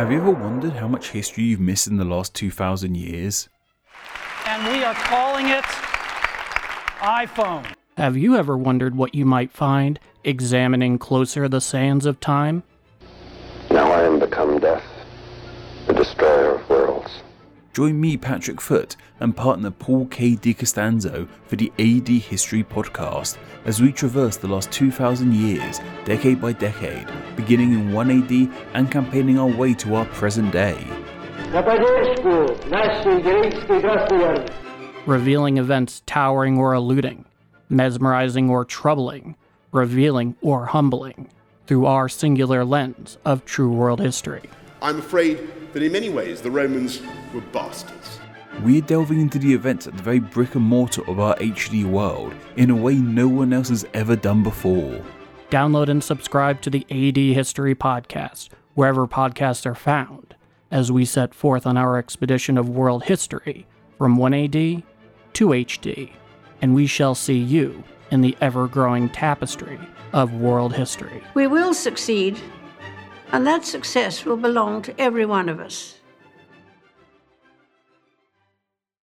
Have you ever wondered how much history you've missed in the last 2,000 years? And we are calling it iPhone. Have you ever wondered what you might find examining closer the sands of time? Now I am become death, the destroyer of worlds. Join me, Patrick Foot, and partner Paul K. DiCostanzo for the AD History Podcast as we traverse the last 2,000 years, decade by decade, beginning in 1 AD and campaigning our way to our present day. Revealing events towering or eluding, mesmerizing or troubling, revealing or humbling, through our singular lens of true world history. I'm afraid that in many ways the Romans were bastards. We're delving into the events at the very brick and mortar of our HD world in a way no one else has ever done before. Download and subscribe to the AD History Podcast, wherever podcasts are found, as we set forth on our expedition of world history from 1AD to HD, and we shall see you in the ever growing tapestry of world history. We will succeed, and that success will belong to every one of us.